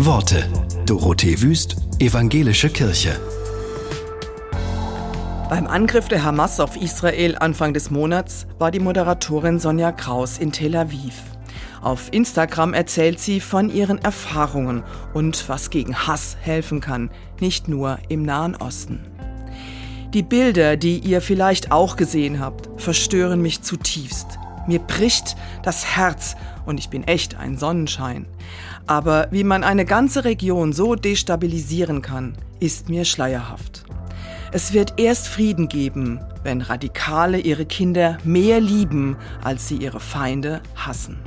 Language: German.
Worte. Dorothee Wüst, Evangelische Kirche. Beim Angriff der Hamas auf Israel Anfang des Monats war die Moderatorin Sonja Kraus in Tel Aviv. Auf Instagram erzählt sie von ihren Erfahrungen und was gegen Hass helfen kann, nicht nur im Nahen Osten. Die Bilder, die ihr vielleicht auch gesehen habt, verstören mich zutiefst. Mir bricht das Herz und ich bin echt ein Sonnenschein. Aber wie man eine ganze Region so destabilisieren kann, ist mir schleierhaft. Es wird erst Frieden geben, wenn Radikale ihre Kinder mehr lieben, als sie ihre Feinde hassen.